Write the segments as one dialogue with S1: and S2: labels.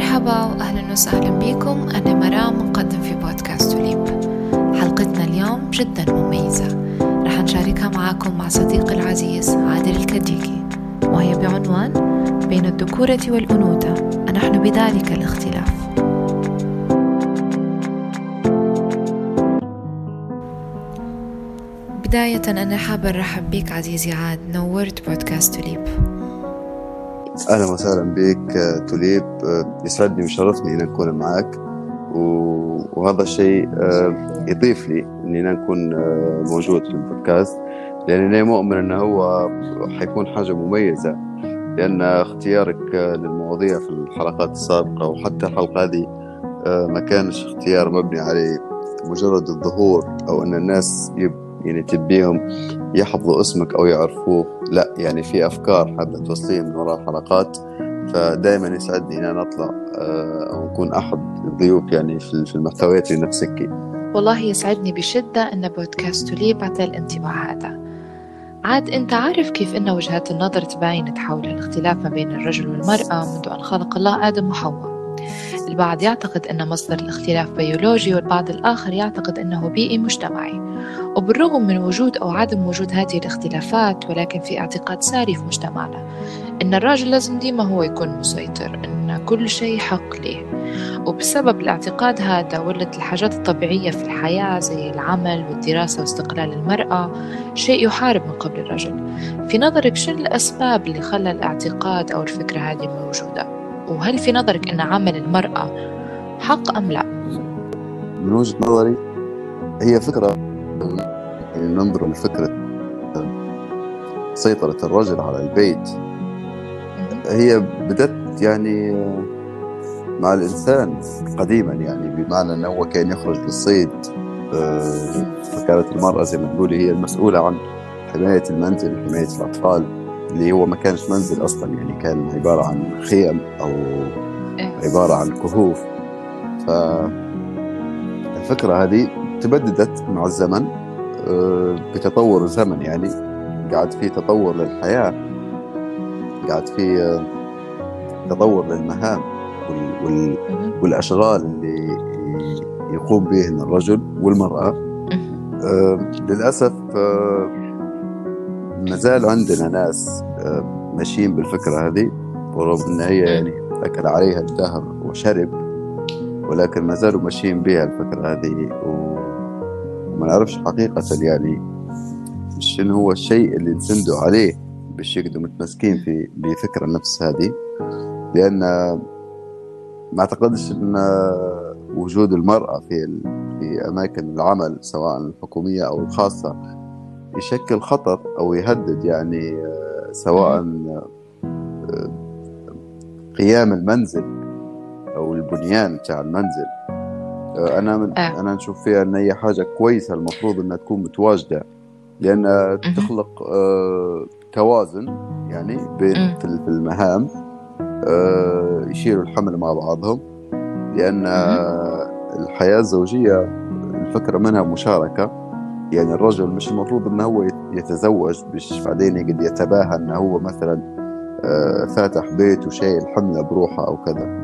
S1: مرحبا وأهلا وسهلا بكم. أنا مرام مقدم في بودكاست توليب حلقتنا اليوم جدا مميزة. رح نشاركها معاكم مع صديقي العزيز عادل الكديكي وهي بعنوان بين الذكورة والأنوثة. أنحن بذلك الاختلاف. بداية أنا حابة أرحب بك عزيزي عاد. نورت بودكاست توليب
S2: أهلا وسهلا بك آه، توليب. آه، يسعدني ويشرفني ان أكون معك وهذا الشيء آه، يضيف لي إني أنا نكون موجود في البودكاست لاني مؤمن إنه هو حيكون حاجة مميزة لأن اختيارك للمواضيع في الحلقات السابقة وحتى الحلقة هذه ما كانش اختيار مبني على مجرد الظهور أو أن الناس يعني تبيهم يحفظوا اسمك أو يعرفوه. لا يعني في أفكار حابه توصلين من وراء الحلقات فدائما يسعدني إن أنا أطلع آه، أو أكون أحد الضيوف يعني في المحتويات اللي نفسك
S1: والله يسعدني بشدة إن بودكاست توليب عطى الانطباع هذا. عاد أنت عارف كيف إن وجهات النظر تباينت حول الاختلاف ما بين الرجل والمرأة منذ أن خلق الله آدم وحواء. البعض يعتقد أن مصدر الاختلاف بيولوجي والبعض الآخر يعتقد أنه بيئي مجتمعي. وبالرغم من وجود أو عدم وجود هذه الاختلافات ولكن في اعتقاد ساري في مجتمعنا أن الراجل لازم ديما هو يكون مسيطر أن كل شيء حق له وبسبب الاعتقاد هذا ولت الحاجات الطبيعية في الحياة زي العمل والدراسة واستقلال المرأة شيء يحارب من قبل الرجل. في نظرك شو الأسباب اللي خلى الاعتقاد أو الفكرة هذه موجودة؟ وهل في نظرك أن عمل المرأة حق أم لا؟
S2: من وجهة نظري هي فكرة يعني ننظر لفكرة سيطرة الرجل على البيت. هي بدت يعني مع الإنسان قديما يعني بمعنى أنه هو كان يخرج للصيد. فكانت المرأة زي ما تقولي هي المسؤولة عن حماية المنزل وحماية الأطفال. اللي هو ما كانش منزل أصلا يعني كان عبارة عن خيم أو إيه. عبارة عن كهوف. فالفكرة هذه تبددت مع الزمن آه، بتطور الزمن يعني قاعد في تطور للحياة قاعد في آه، تطور للمهام والأشغال اللي يقوم بهن الرجل والمرأة. آه، للأسف ما زال عندنا ناس ماشيين بالفكرة هذه ورغم أن هي يعني أكل عليها الدهر وشرب ولكن ما زالوا ماشيين بها الفكرة هذه وما نعرفش حقيقة يعني شنو هو الشيء اللي نسندوا عليه باش يقدروا متمسكين في بفكرة نفس هذه لأن ما أعتقدش أن وجود المرأة في في أماكن العمل سواء الحكومية أو الخاصة يشكل خطر أو يهدد يعني سواء قيام المنزل أو البنيان بتاع المنزل. آه، أنا من آه. أنا نشوف فيها إن هي حاجة كويسة المفروض إنها تكون متواجدة لأن تخلق آه توازن يعني بين في المهام آه يشيلوا الحمل مع بعضهم لأن الحياة الزوجية الفكرة منها مشاركة. يعني الرجل مش المفروض إنه هو يتزوج مش بعدين يقعد يتباهى إنه هو مثلا آه، فاتح بيت وشايل حملة بروحه أو كذا.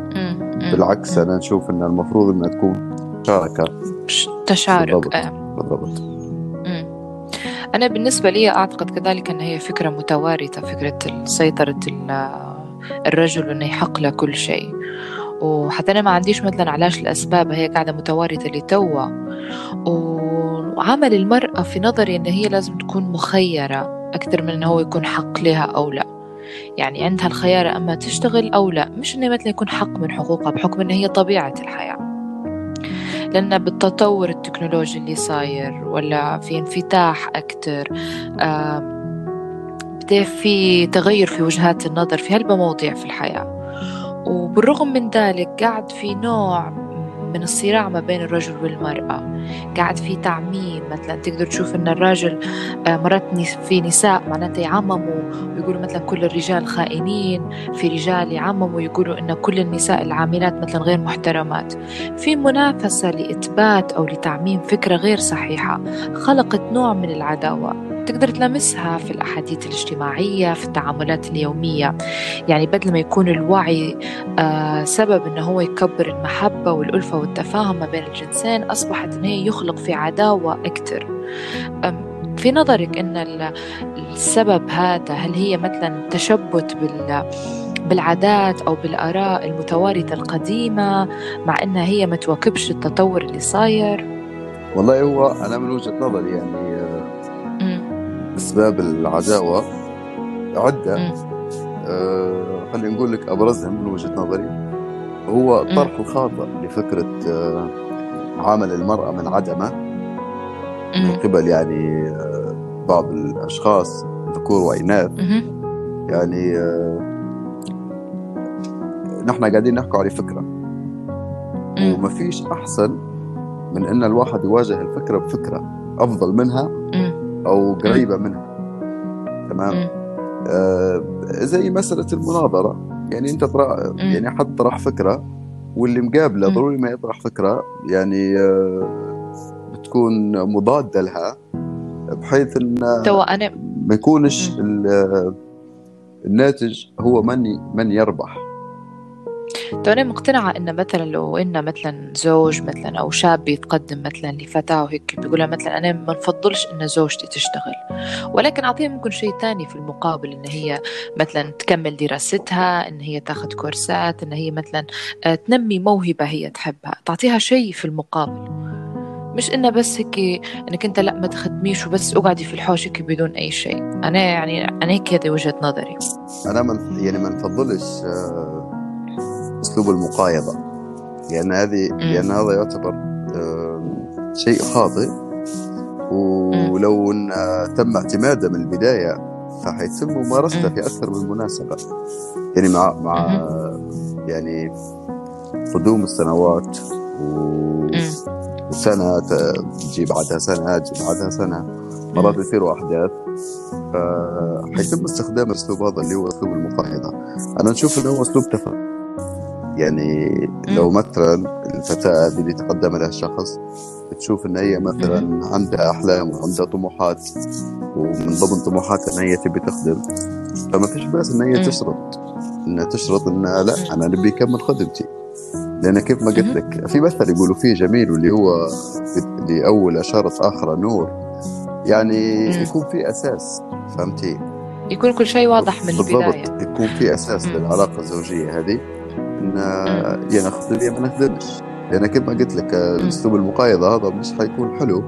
S2: بالعكس أنا نشوف أن المفروض أنها تكون مشاركة
S1: تشارك. بالضبط, آه. بالضبط. أنا بالنسبة لي أعتقد كذلك أن هي فكرة متوارثة فكرة سيطرة الرجل أنه يحق له كل شيء. وحتى أنا ما عنديش مثلا علاش الأسباب هي قاعدة متوارثة لتوا. وعمل المرأة في نظري أن هي لازم تكون مخيرة أكثر من أنه هو يكون حق لها أو لا. يعني عندها الخيار أما تشتغل أو لا. مش إنه مثلا يكون حق من حقوقها بحكم إن هي طبيعة الحياة. لأن بالتطور التكنولوجي اللي صاير ولا في انفتاح أكتر بدأ في تغير في وجهات النظر في هالمواضيع في الحياة. وبالرغم من ذلك قاعد في نوع من الصراع ما بين الرجل والمرأة. قاعد في تعميم مثلا تقدر تشوف إن الراجل آه، مرات في نساء معناتها يعمموا ويقولوا مثلا كل الرجال خائنين في رجال يعمموا ويقولوا إن كل النساء العاملات مثلا غير محترمات. في منافسة لإثبات أو لتعميم فكرة غير صحيحة خلقت نوع من العداوة. تقدر تلامسها في الأحاديث الاجتماعية في التعاملات اليومية. يعني بدل ما يكون الوعي آه سبب أنه هو يكبر المحبة والألفة والتفاهم ما بين الجنسين أصبحت أن هي يخلق في عداوة أكثر. في نظرك أن السبب هذا هل هي مثلا تشبت بال بالعادات أو بالآراء المتوارثة القديمة مع أنها هي ما تواكبش التطور اللي صاير؟
S2: والله هو أنا من وجهة نظري يعني أسباب العداوة. عدة. آه خلينا نقول لك أبرزها من وجهة نظري. هو طرح الخاطئ لفكرة آه عمل المرأة من عدمة. من قبل يعني آه بعض الأشخاص ذكور وإناث. يعني آه نحن قاعدين نحكي على فكرة. وما فيش أحسن من أن الواحد يواجه الفكرة بفكرة أفضل منها. أو قريبة منها. تمام؟ آه زي مسألة المناظرة. يعني أنت طرح يعني حد طرح فكرة واللي مقابله ضروري ما يطرح فكرة يعني آه بتكون مضادة لها بحيث أن
S1: أنا
S2: ما يكونش الناتج هو من من يربح.
S1: تو أنا مقتنعة إن مثلا لو إن مثلا زوج مثلا أو شاب يتقدم مثلا لفتاة وهيك بيقولها مثلا أنا ما نفضلش إن زوجتي تشتغل ولكن أعطيها ممكن شيء تاني في المقابل إن هي مثلا تكمل دراستها إن هي تاخذ كورسات إن هي مثلا تنمي موهبة هي تحبها تعطيها شيء في المقابل. مش إنه بس هيك إنك أنت لا ما تخدميش وبس اقعدي في الحوش هيك بدون أي شيء. أنا يعني أنا هيك هذه وجهة نظري.
S2: أنا من يعني ما نفضلش اسلوب المقايضة. لأن هذه لأن هذا يعتبر شيء خاطئ. ولو أن تم اعتماده من البداية فحيتم ممارسته في أكثر من مناسبة. يعني مع مع يعني قدوم السنوات وسنة تجي بعدها سنة تجي بعدها سنة مرات يصيروا احداث فحيتم استخدام الاسلوب هذا اللي هو أسلوب المقايضة. أنا نشوف إنه هو أسلوب تفاهم يعني لو مثلا الفتاة اللي تقدم لها الشخص بتشوف إن هي مثلا عندها أحلام وعندها طموحات ومن ضمن طموحاتها إن هي تبي تخدم فما فيش بأس إن هي تشرط إنها تشرط انها لا أنا نبي اكمل خدمتي. لأن كيف ما قلت لك في مثل يقولوا فيه جميل واللي هو اللي اول أشارت آخر نور. يعني يكون في أساس فهمتي؟
S1: يكون كل شيء واضح من البداية.
S2: بالضبط يكون في أساس للعلاقة الزوجية هذه. إن يا نخدم يا ما نخدمش لأن كيف ما قلت لك أسلوب المقايضة هذا مش حيكون حلو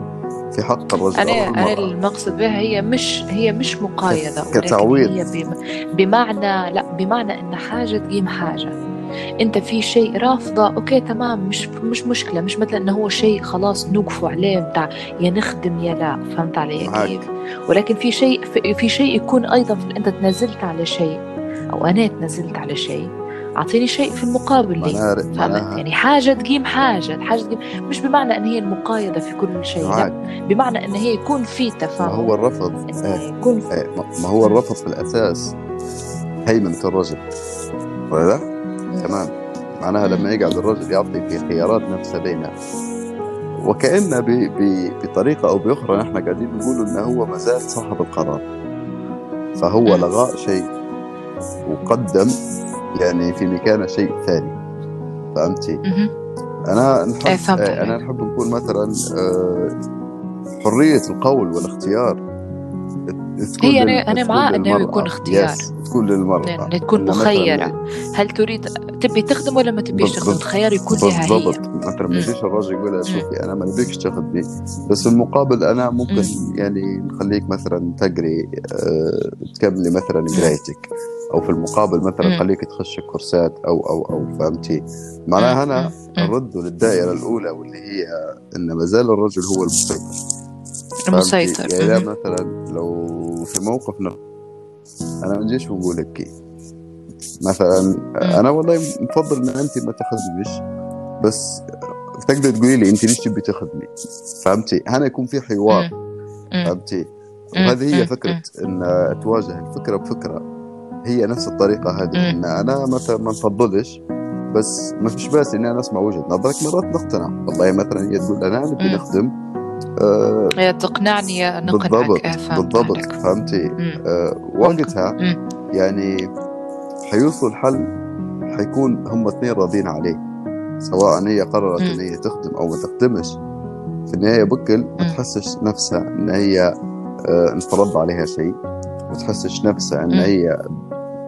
S2: في حق الرجل.
S1: أنا أنا المقصد بها هي مش هي مش مقايضة
S2: كتعويض.
S1: هي بمعنى لا بمعنى إن حاجة تقيم حاجة. أنت في شيء رافضة أوكي تمام مش مش مشكلة. مش مثلا إنه هو شيء خلاص نوقفوا عليه بتاع يا نخدم يا لا فهمت علي كيف؟ ولكن في شيء في شيء يكون أيضا أنت تنزلت على شيء أو أنا تنزلت على شيء أعطيني شيء في المقابل لي. فهمت يعني حاجة تقيم حاجة حاجة تقيم. مش بمعنى إن هي المقايضه في كل شيء لا. بمعنى إن هي يكون في تفاهم.
S2: ما هو الرفض؟
S1: إيه. يكون في...
S2: إيه. ما هو الرفض في الأساس؟ هيمنة الرجل. ولا تمام. معناها لما يقعد الرجل يعطي في خيارات نفسه بينه وكأن بطريقة أو بأخرى نحن قاعدين نقول إنه هو مازال صاحب القرار. فهو لغاء شيء وقدم يعني في مكانه شيء ثاني. فهمتي؟ أنا نحب أنا نحب نكون مثلا حرية القول والاختيار.
S1: هي أنا أنا مع انه يكون اختيار.
S2: تكون للمرأة.
S1: يعني تكون مخيرة. هل تريد تبي تخدم ولا ما تبيش تخدم؟ الخيار يكون لها هي.
S2: بالضبط. مثلا ما يجيش الراجل يقول شوفي أنا ما نبيكش تخدمي. بس المقابل أنا ممكن مم. يعني نخليك مثلا تقري أه تكملي مثلا قرايتك. أو في المقابل مثلا خليك تخش كورسات أو أو أو فهمتي معناها هنا نرد للدائرة الأولى واللي هي إن ما زال الرجل هو المسيطر.
S1: المسيطر.
S2: يعني مثلا لو في موقف أنا ما نجيش ونقول لك مثلا أنا والله مفضل إن انت ما تخدميش بس تقدر تقولي لي انت ليش تبي تخدمي فهمتي هنا يكون في حوار. فهمتي وهذه هي فكرة إن تواجه الفكرة بفكرة. هي نفس الطريقة هذه إن أنا مثلا ما نفضلش بس ما فيش باس إني أنا أسمع وجهة نظرك مرات نقتنع والله مثلا هي تقول أنا نبي نخدم آه
S1: تقنعني نقنعك
S2: بالضبط
S1: فهمت
S2: بالضبط
S1: عليك.
S2: فهمتي. آه وقتها
S1: مم.
S2: يعني حيوصلوا الحل حيكون هم اثنين راضين عليه سواء هي قررت. إن هي تخدم أو ما تخدمش في النهاية بكل ما تحسش نفسها إن هي آه، انفرض عليها شيء وتحسش نفسها
S1: أن.
S2: هي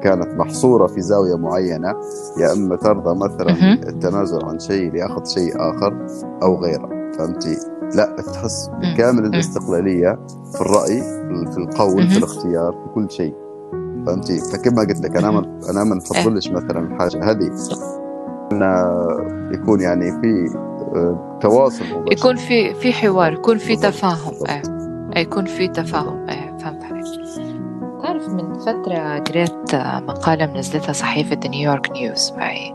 S2: كانت محصورة في زاوية معينة يا إما ترضى مثلا. التنازل عن شيء لاخذ شيء آخر أو غيره فهمتي؟ لا تحس. بكامل. الاستقلالية في الرأي في القول في. الاختيار في كل شيء فهمتي فكما قلت لك أنا ما أنا ما نفضلش مثلا الحاجة هذه انه يكون يعني في آه، تواصل مباشر
S1: يكون في في حوار يكون في. تفاهم إيه، يكون في تفاهم تعرف من فترة قريت مقالة منزلتها صحيفة نيويورك نيوز معي.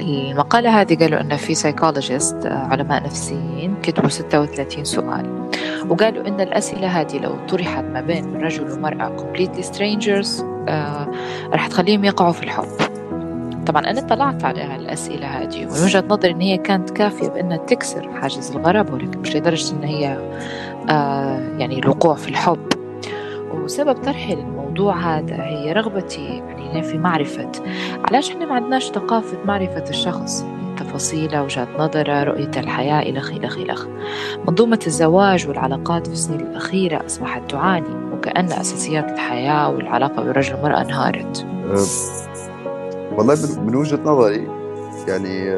S1: المقالة هذه قالوا أن في سايكولوجيست علماء نفسيين كتبوا 36 سؤال. وقالوا أن الأسئلة هذه لو طرحت ما بين رجل ومرأة completely strangers آه راح تخليهم يقعوا في الحب. طبعا أنا اطلعت على الأسئلة هذه ومن وجهة نظري أن هي كانت كافية بأنها تكسر حاجز الغرابة ولكن مش لدرجة أن هي آه يعني الوقوع في الحب. وسبب طرحي للموضوع هذا هي رغبتي يعني في معرفة. علاش إحنا ما عندناش ثقافة معرفة الشخص؟ تفاصيله وجهة نظره رؤية الحياة إلخ إلخ إلخ منظومة الزواج والعلاقات في السنين الأخيرة أصبحت تعاني وكأن أساسيات الحياة والعلاقة بين الرجل والمرأة انهارت
S2: والله من- وجهة نظري يعني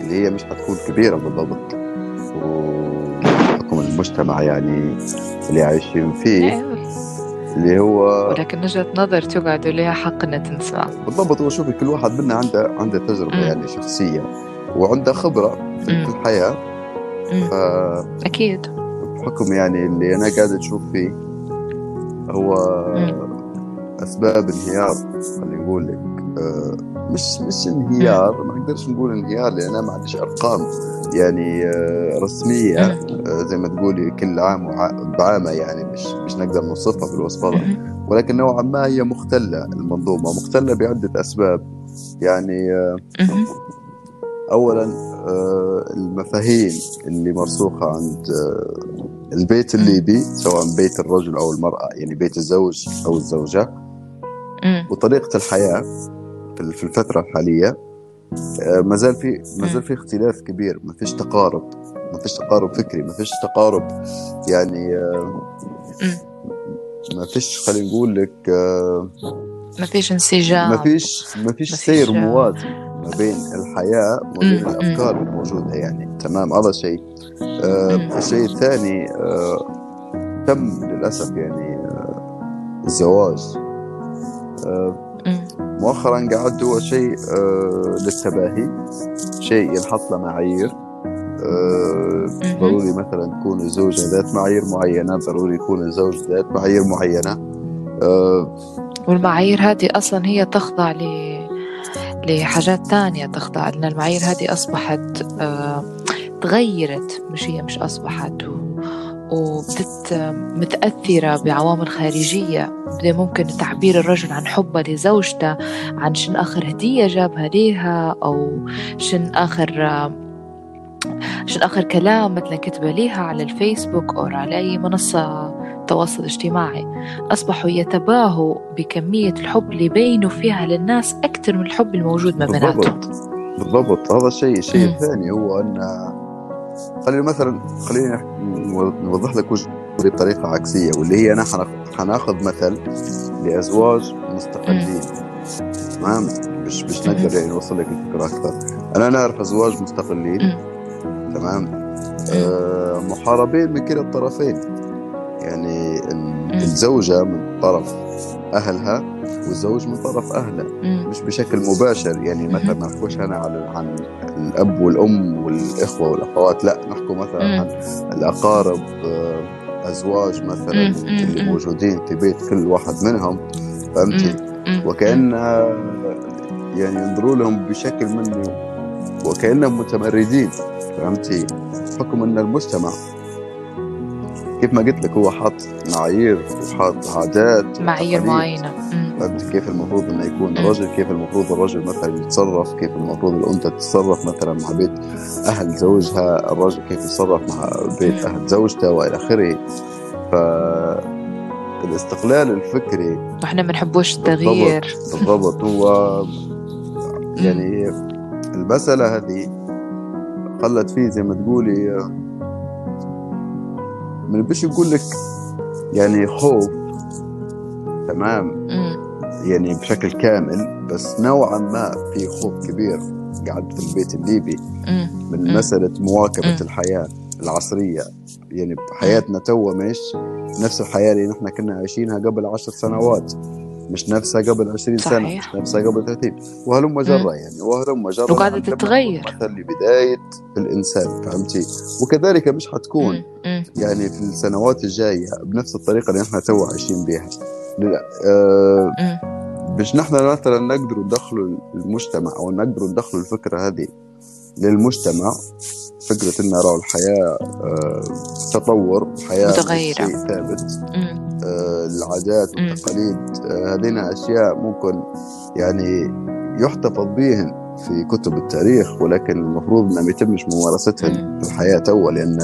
S2: اللي هي مش حتكون كبيرة بالضبط. المجتمع يعني اللي عايشين فيه. اللي هو
S1: ولكن وجهة نظر تقعد ولها حق أنها تنسمع
S2: بالضبط هو شوفي كل واحد منا عنده عنده تجربة
S1: مم.
S2: يعني شخصية وعنده خبرة في
S1: مم.
S2: الحياة
S1: أمم،
S2: فبحكم
S1: أكيد
S2: يعني اللي أنا قاعد أشوف فيه هو
S1: مم.
S2: أسباب انهيار خلينا نقول لك آه، مش مش انهيار ما نقدرش نقول انهيار لأن ما عنديش أرقام. يعني آه،
S1: رسمية
S2: آه، زي ما تقولي كل عام بعامة يعني مش مش نقدر نوصفها بالوصفه ولكن نوعا ما هي مختلة المنظومة مختلة بعدة أسباب. يعني آه، اولا المفاهيم اللي مرسوخة عند البيت الليبي سواء بيت الرجل أو المرأة يعني بيت الزوج أو
S1: الزوجة.
S2: وطريقة الحياة. في الفترة الحالية آه، ما زال في ما زال في اختلاف كبير. ما فيش تقارب. ما فيش تقارب فكري. ما فيش تقارب يعني آه،. ما فيش خلينا نقول لك آه،
S1: ما فيش انسجام.
S2: ما فيش ما فيش سير موازي ما بين الحياة وما بين. الأفكار الموجودة يعني. تمام؟ هذا شيء. الشيء الثاني تم للأسف يعني الزواج. مؤخرا قعد هو شيء آه للتباهي شيء ينحط له معايير آه. ضروري مثلا تكون الزوجة ذات معايير معينة ضروري يكون الزوج ذات معايير معينة آه
S1: والمعايير هذه أصلا هي تخضع ل لحاجات تانية تخضع لأن المعايير هذه أصبحت تغيرت مش هي مش أصبحت وبدت متأثرة بعوامل خارجية. بدي ممكن تعبير الرجل عن حبه لزوجته عن شن آخر هدية جابها ليها أو شن آخر شن آخر كلام مثلا كتبه ليها على الفيسبوك أو على أي منصة تواصل اجتماعي. أصبحوا يتباهوا بكمية الحب اللي بينوا فيها للناس أكثر من الحب الموجود ما بيناتهم.
S2: بالضبط. بالضبط. هذا الشيء الشيء. الثاني هو أن خلينا مثلا خلينا نوضح لك وجهة بطريقة عكسية واللي هي أنا حناخ- حناخذ مثل لأزواج مستقلين. تمام؟ مش مش. نقدر يعني نوصل لك الفكرة أكثر. أنا نعرف أزواج مستقلين. تمام؟ آه محاربين من كلا الطرفين. يعني. الزوجة من طرف أهلها والزوج من طرف اهله. مش بشكل مباشر. يعني مثلا ما نحكوش هنا عن عن الأب والأم والإخوة والأخوات لا نحكو مثلا. عن الأقارب آه، أزواج مثلا. اللي. موجودين في بيت كل واحد منهم فهمتي
S1: مم.
S2: وكأن يعني ينظروا لهم بشكل منه وكأنهم متمردين فهمتي حكم إن المجتمع كيف ما قلت لك هو حاط معايير وحاط عادات
S1: معايير.
S2: فهمت كيف المفروض إنه يكون الرجل كيف المفروض الرجل مثلا يتصرف كيف المفروض الأنثى تتصرف مثلا مع بيت أهل زوجها الرجل كيف يتصرف مع بيت أهل زوجته وإلى آخره. ف الاستقلال الفكري
S1: إحنا ما بنحبوش التغيير.
S2: بالضبط. هو يعني المسألة هذه خلت فيه زي ما تقولي من بيش يقول لك يعني خوف تمام؟ يعني بشكل كامل بس نوعا ما في خوف كبير قاعد في البيت الليبي من مسألة مواكبة الحياة العصرية. يعني حياتنا تو مش نفس الحياة اللي نحن كنا عايشينها قبل عشر سنوات. مش نفسها قبل 20 صحيح. سنة مش نفسها قبل 30 وهلم جرا يعني وهلم جرا
S1: وقاعدة تتغير.
S2: من بداية الإنسان فهمتي؟ وكذلك مش حتكون مم. يعني في السنوات الجاية بنفس الطريقة اللي نحن تو عايشين بها آه مش نحن مثلا نقدر ندخلوا المجتمع أو نقدر ندخلوا الفكرة هذه للمجتمع فكرة إن نرى الحياة آه تطور حياة
S1: متغيرة.
S2: شيء ثابت آه العادات والتقاليد آه هذين أشياء ممكن يعني يحتفظ بهن في كتب التاريخ ولكن المفروض انه ما يتمش ممارستهن في الحياة توا لأن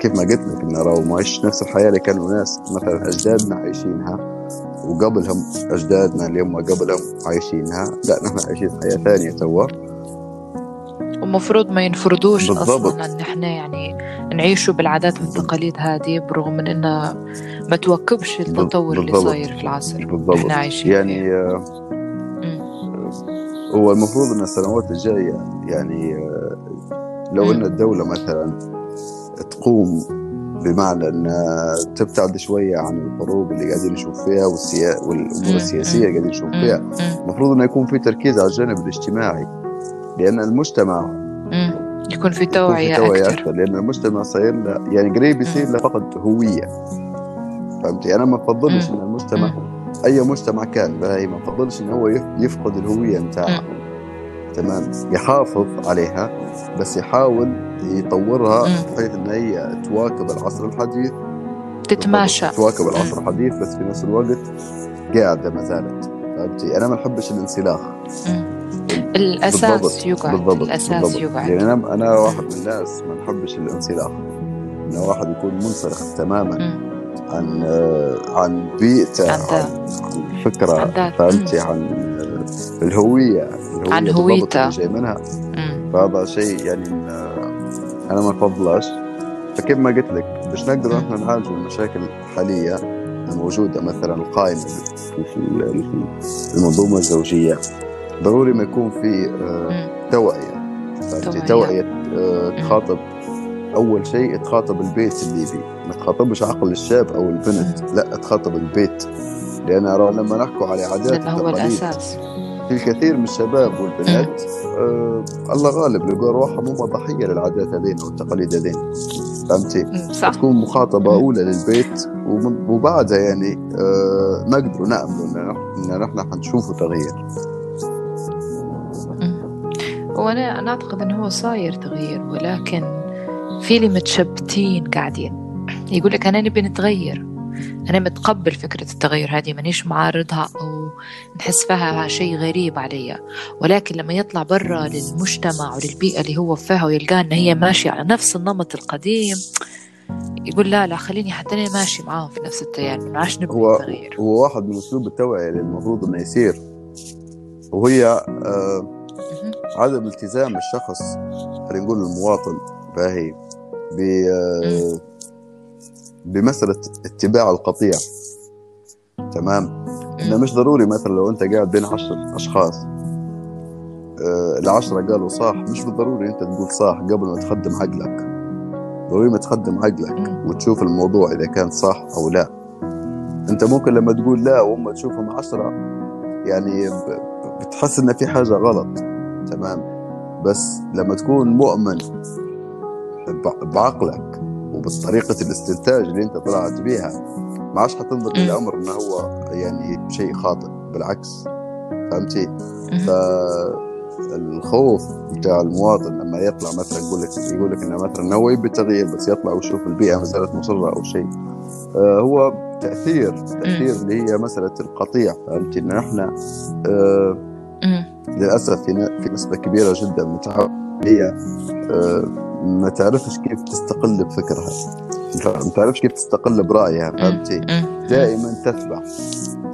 S2: كيف ما قلت لك إن راهو ما نفس الحياة اللي كانوا ناس مثلا أجدادنا عايشينها وقبلهم أجدادنا اللي هم قبلهم عايشينها لا نحن عايشين حياة ثانية توا.
S1: ومفروض ما ينفرضوش بالضبط. أصلا إن إحنا يعني نعيشوا بالعادات والتقاليد هذه برغم من انها ما تواكبش التطور بالضبط. اللي صاير في العصر
S2: بالضبط.
S1: إحنا عايشين
S2: يعني آه هو المفروض إن السنوات الجاية يعني آه لو إن الدولة مثلا تقوم بمعنى إن تبتعد شوية عن الحروب اللي قاعدين نشوف فيها والسيا... والأمور السياسية اللي قاعدين نشوف فيها المفروض إنه يكون في تركيز على الجانب الاجتماعي لأن المجتمع
S1: يكون في توعيه, يكون في توعية أكثر.
S2: أكثر لأن المجتمع صاير له يعني قريب يصير له فقد هوية. فهمتي؟ أنا ما بفضلش إن المجتمع أي مجتمع كان باهي ما بفضلش إن هو يفقد الهوية نتاعه. تمام؟ يحافظ عليها بس يحاول يطورها بحيث ان هي تواكب العصر الحديث.
S1: تتماشى.
S2: تواكب العصر الحديث بس في نفس الوقت قاعدة ما زالت. فهمتي؟ أنا ما بحبش الانسلاخ.
S1: الأساس يقعد بالضبط. الأساس بالضبط. يقعد.
S2: يعني أنا أنا واحد من الناس ما نحبش الانسلاخ. إن واحد يكون منسلخ تماما مم. عن عن بيئته عن, عن فكرة فهمتي؟ عن الهوية الهوية
S1: عن هويته.
S2: جاي منها. فهذا شيء يعني أنا ما بفضلش فكيف ما قلت لك مش نقدر إحنا نعالج المشاكل الحالية الموجودة مثلا القائمه في المنظومة الزوجية. ضروري ما يكون في توعية. توعية, توعية تخاطب أول شيء تخاطب البيت الليبي ما تخاطبش عقل الشاب أو البنت لا تخاطب البيت. لأن أرى لما نحكوا على عادات
S1: هو الأساس.
S2: في الكثير من الشباب والبنات آه الله غالب لقوا روحهم هم ضحية للعادات هذين والتقاليد هذين. فهمتي؟
S1: صح.
S2: تكون مخاطبة أولى للبيت وبعدها يعني آه نقدروا ناملوا إن نحن حنشوفوا تغيير.
S1: وأنا أنا اعتقد إنه هو صاير تغيير ولكن في اللي متشبتين قاعدين. يقول لك أنا نبي نتغير. أنا متقبل فكرة التغير هذه مانيش معارضها أو نحس فيها شيء غريب علي. ولكن لما يطلع برا للمجتمع وللبيئة اللي هو فيها ويلقى أن هي ماشية على نفس النمط القديم يقول لا لا خليني حتى أنا ماشي معاهم في نفس التيار. ما عادش نبغى
S2: هو نتغير. هو واحد من أسلوب التوعية اللي المفروض إنه يصير. وهي آه عدم التزام الشخص خلينا نقول المواطن باهي بمسألة اتباع القطيع. تمام؟ إنه مش ضروري مثلا لو أنت قاعد بين عشر أشخاص. آه العشرة قالوا صح مش بالضروري أنت تقول صح قبل ما تقدم عقلك. ضروري ما تقدم عقلك وتشوف الموضوع إذا كان صح أو لا. أنت ممكن لما تقول لا وهم تشوفهم عشرة يعني بتحس إن في حاجة غلط. تمام. بس لما تكون مؤمن بعقلك وبطريقة الاستنتاج اللي انت طلعت بيها ما عادش حتنظر للأمر إنه هو يعني شيء خاطئ بالعكس. فهمتي؟ فالخوف بتاع المواطن لما يطلع مثلا يقول لك يقول لك إنه مثلا هو يبي التغيير بس يطلع ويشوف البيئة ما زالت مصرة أو شيء. آه، هو تأثير تأثير اللي هي مسألة القطيع. فهمتي؟ إن إحنا آه للأسف في في نسبة كبيرة جدا من هي آه ما تعرفش كيف تستقل بفكرها. ما تعرفش كيف تستقل برأيها فهمتي؟ دائما تتبع.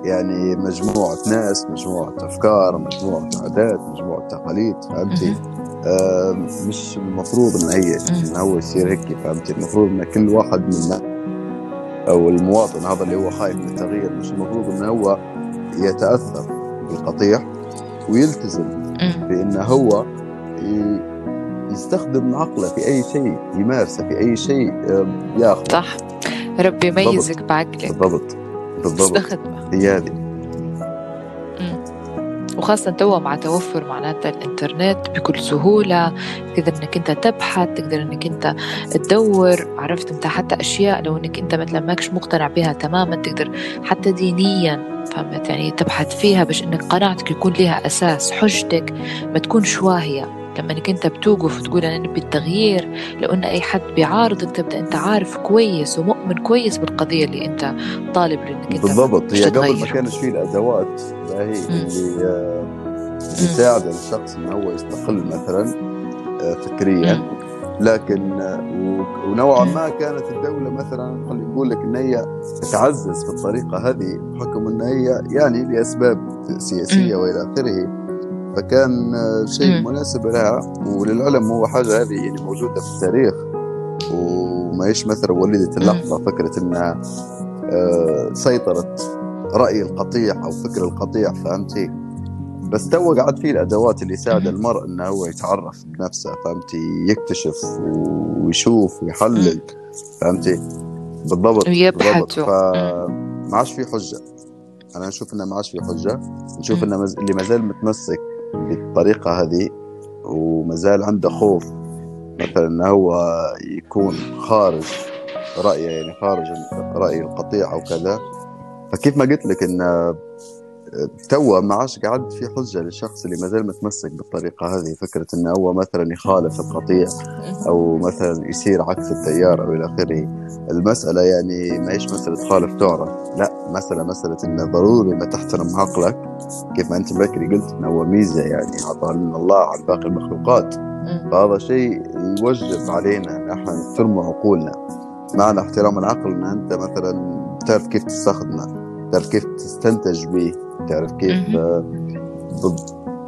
S2: يعني مجموعة ناس مجموعة أفكار مجموعة عادات مجموعة تقاليد فهمتي؟ آه مش المفروض إن هي إن هو يصير هيك فهمتي؟ المفروض إن كل واحد منا أو المواطن هذا اللي هو خايف من التغيير مش المفروض إن هو يتأثر بالقطيع. ويلتزم بأن هو يستخدم عقله في أي شيء يمارسه في أي شيء ياخذ
S1: صح. ربي يميزك بعقلك.
S2: بالضبط. بالضبط. استخدمه. هي هذه.
S1: وخاصة توا مع توفر معناتها الإنترنت بكل سهولة. تقدر إنك أنت تبحث تقدر إنك أنت تدور عرفت أنت حتى أشياء لو إنك أنت مثلا ماكش مقتنع بها تماما تقدر حتى دينيا فهمت؟ يعني تبحث فيها باش إنك قناعتك يكون لها أساس حجتك ما تكونش واهية. لما إنك أنت بتوقف وتقول أنا نبي التغيير لو إن أي حد بيعارضك تبدأ أنت عارف كويس ومؤمن كويس بالقضية اللي أنت طالب انك أنت
S2: بالضبط. هي قبل ما كانش فيه الأدوات هي اللي آه، تساعد الشخص انه هو يستقل مثلا آه، فكريا. لكن آه، ونوعا ما كانت الدولة مثلا خلينا نقول لك إن هي تعزز في الطريقة هذه بحكم إن هي يعني لأسباب سياسية وإلى آخره. فكان شيء مناسب لها وللعلم هو حاجة هذه يعني موجودة في التاريخ. وما هيش مثلا ولدت اللحظة فكرة إنها آه، سيطرت رأي القطيع أو فكر القطيع فهمتي؟ بس تو قعد فيه الأدوات اللي يساعد المرء أنه هو يتعرف بنفسه فهمتي؟ يكتشف ويشوف ويحلل فهمتي؟ بالضبط
S1: ويبحث
S2: فما عادش في حجة. أنا نشوف إنه ما عادش في حجة. نشوف إنه اللي ما زال متمسك بالطريقة هذه وما زال عنده خوف. مثلا إنه هو يكون خارج رأيه يعني خارج رأي القطيع أو كذا. فكيف ما قلت لك إن توا ما عادش قاعد في حجة للشخص اللي ما زال متمسك بالطريقة هذه. فكرة انه هو مثلا يخالف القطيع أو مثلا يسير عكس التيار أو إلى آخره المسألة يعني ما هيش مسألة خالف تعرف لا مسألة مسألة انه ضروري ما تحترم عقلك. كيف ما أنت بكري قلت انه هو ميزة يعني عطاها لنا الله عن باقي المخلوقات. فهذا شيء يوجب علينا إن إحنا نحترم عقولنا. معنى احترام العقل إن أنت مثلا بتعرف كيف تستخدمه. تعرف كيف تستنتج به تعرف كيف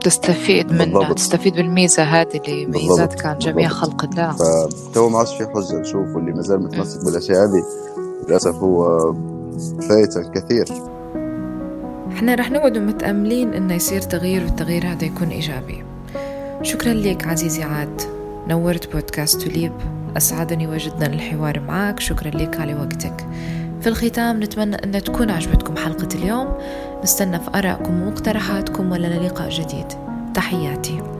S1: تستفيد منها تستفيد بالميزة هذه اللي ميزات كان جميع خلق الله.
S2: فتو ما عادش في حجة نشوف واللي ما زال متمسك بالأشياء هذه. للأسف هو فايت الكثير
S1: إحنا رح نقعد متأملين إنه يصير تغيير والتغيير هذا يكون إيجابي. شكرا لك عزيزي عاد. نورت بودكاست توليب. أسعدني وجدا الحوار معك شكرا لك على وقتك. في الختام نتمنى أن تكون عجبتكم حلقة اليوم. نستنى في آرائكم ومقترحاتكم ولنا لقاء جديد. تحياتي.